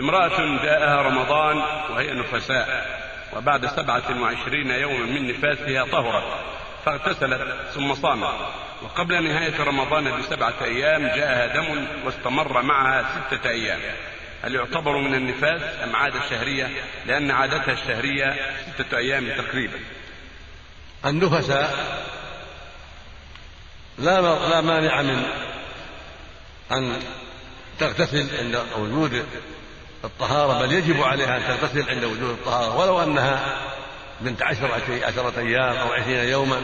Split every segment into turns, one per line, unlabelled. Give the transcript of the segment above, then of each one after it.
امرأة جاءها رمضان وهي نفساء وبعد سبعة وعشرين يوما من نفاسها طهرت فاغتسلت ثم صامت. وقبل نهاية رمضان بسبعة أيام جاءها دم واستمر معها ستة أيام. هل يعتبر من النفاس أم عادة شهرية؟ لأن عادتها الشهرية ستة أيام تقريبا.
النفساء لا لا مانع من أن تغتسل عند وجود الطهارة بل يجب عليها أن تغتسل عند وجود الطهارة ولو أنها بنت عشرة عشرة أيام أو عشرين يوما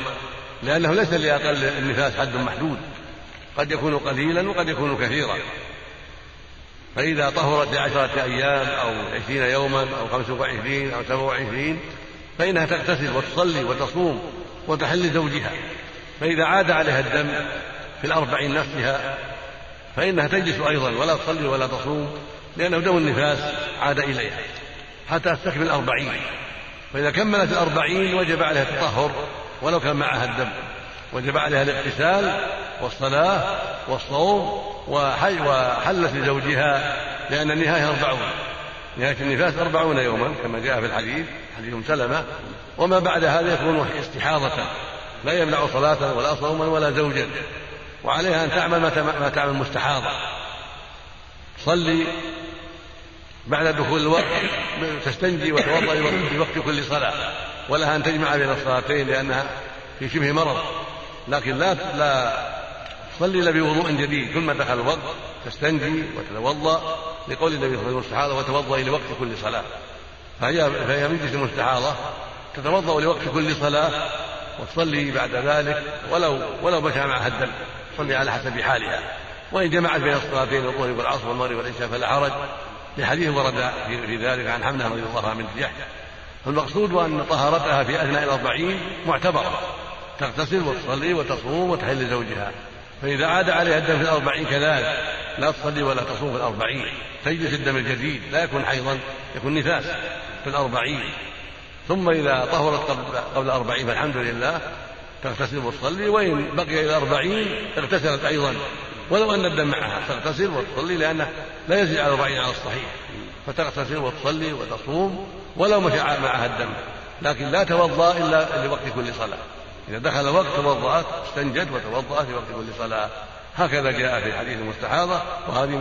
لأنه ليس لأقل النفاس حد محدود. قد يكون قليلا وقد يكون كثيرا. فإذا طهرت لعشرة أيام أو عشرين يوما أو خمسة وعشرين أو سبع وعشرين فإنها تغتسل وتصلي وتصوم وتحل زوجها. فإذا عاد عليها الدم في الأربعين نفسها فإنها تجلس أيضا ولا تصلي ولا تصوم. لأنه دم النفاس عاد إليها حتى تستكمل الأربعين فإذا كملت الأربعين وجب عليها التطهر ولو كان معها الدم. وجب عليها الاغتسال والصلاة والصوم وحلت لزوجها لأن النهاية أربعون. نهاية النفاس أربعون يوما كما جاء في الحديث حديث سلمة. وما بعد هذا يكون استحاضة. لا يمنع صلاة ولا صوما ولا زوجا. وعليها أن تعمل ما تعمل مستحاضة. تصلي بعد دخول الوقت تستنجي وتوضأ في وقت كل صلاة. ولها أن تجمع بين الصلاتين لأنها في شبه مرض. لكن لا لا تصلي إلا بوضوء جديد. كل ما دخل الوقت تستنجي وتتوضأ لقول النبي صلى الله عليه وسلم لوقت كل صلاة. فهي فهي من جنس المستحاضة. تتوضأ لوقت كل صلاة وتصلي بعد ذلك ولو ولو مشى معها الدم. تصلي على حسب حالها. وإن جمعت بين الصلاتين الظهر والعصر والمغرب والعشاء فلا حرج. لحديث ورد في ذلك عن حمله رضي الله عنه بنت جحش فالمقصود أن طهارتها في أثناء الأربعين معتبرة. تغتسل وتصلي وتصوم وتحل زوجها فإذا عاد عليها الدم في الأربعين كذلك. لا تصلي ولا تصوم في الأربعين. تجلس الدم الجديد. لا يكون حيضا يكون نفاس في الأربعين. ثم إذا طهرت قبل, قبل الأربعين فالحمد لله. تغتسل وتصلي. وإن بقي إلى الأربعين اغتسلت أيضا. ولو أن الدم معها. تغتسل وتصلي لأنه لا يزيد على الأربعين على الصحيح. فتغتسل وتصلي وتصوم ولو مشى معها الدم. لكن لا توضأ إلا لوقت كل صلاة. إذا دخل الوقت توضأت استنجد وتوضأت في وقت كل صلاة. هكذا جاء في حديث المستحاضة وهذه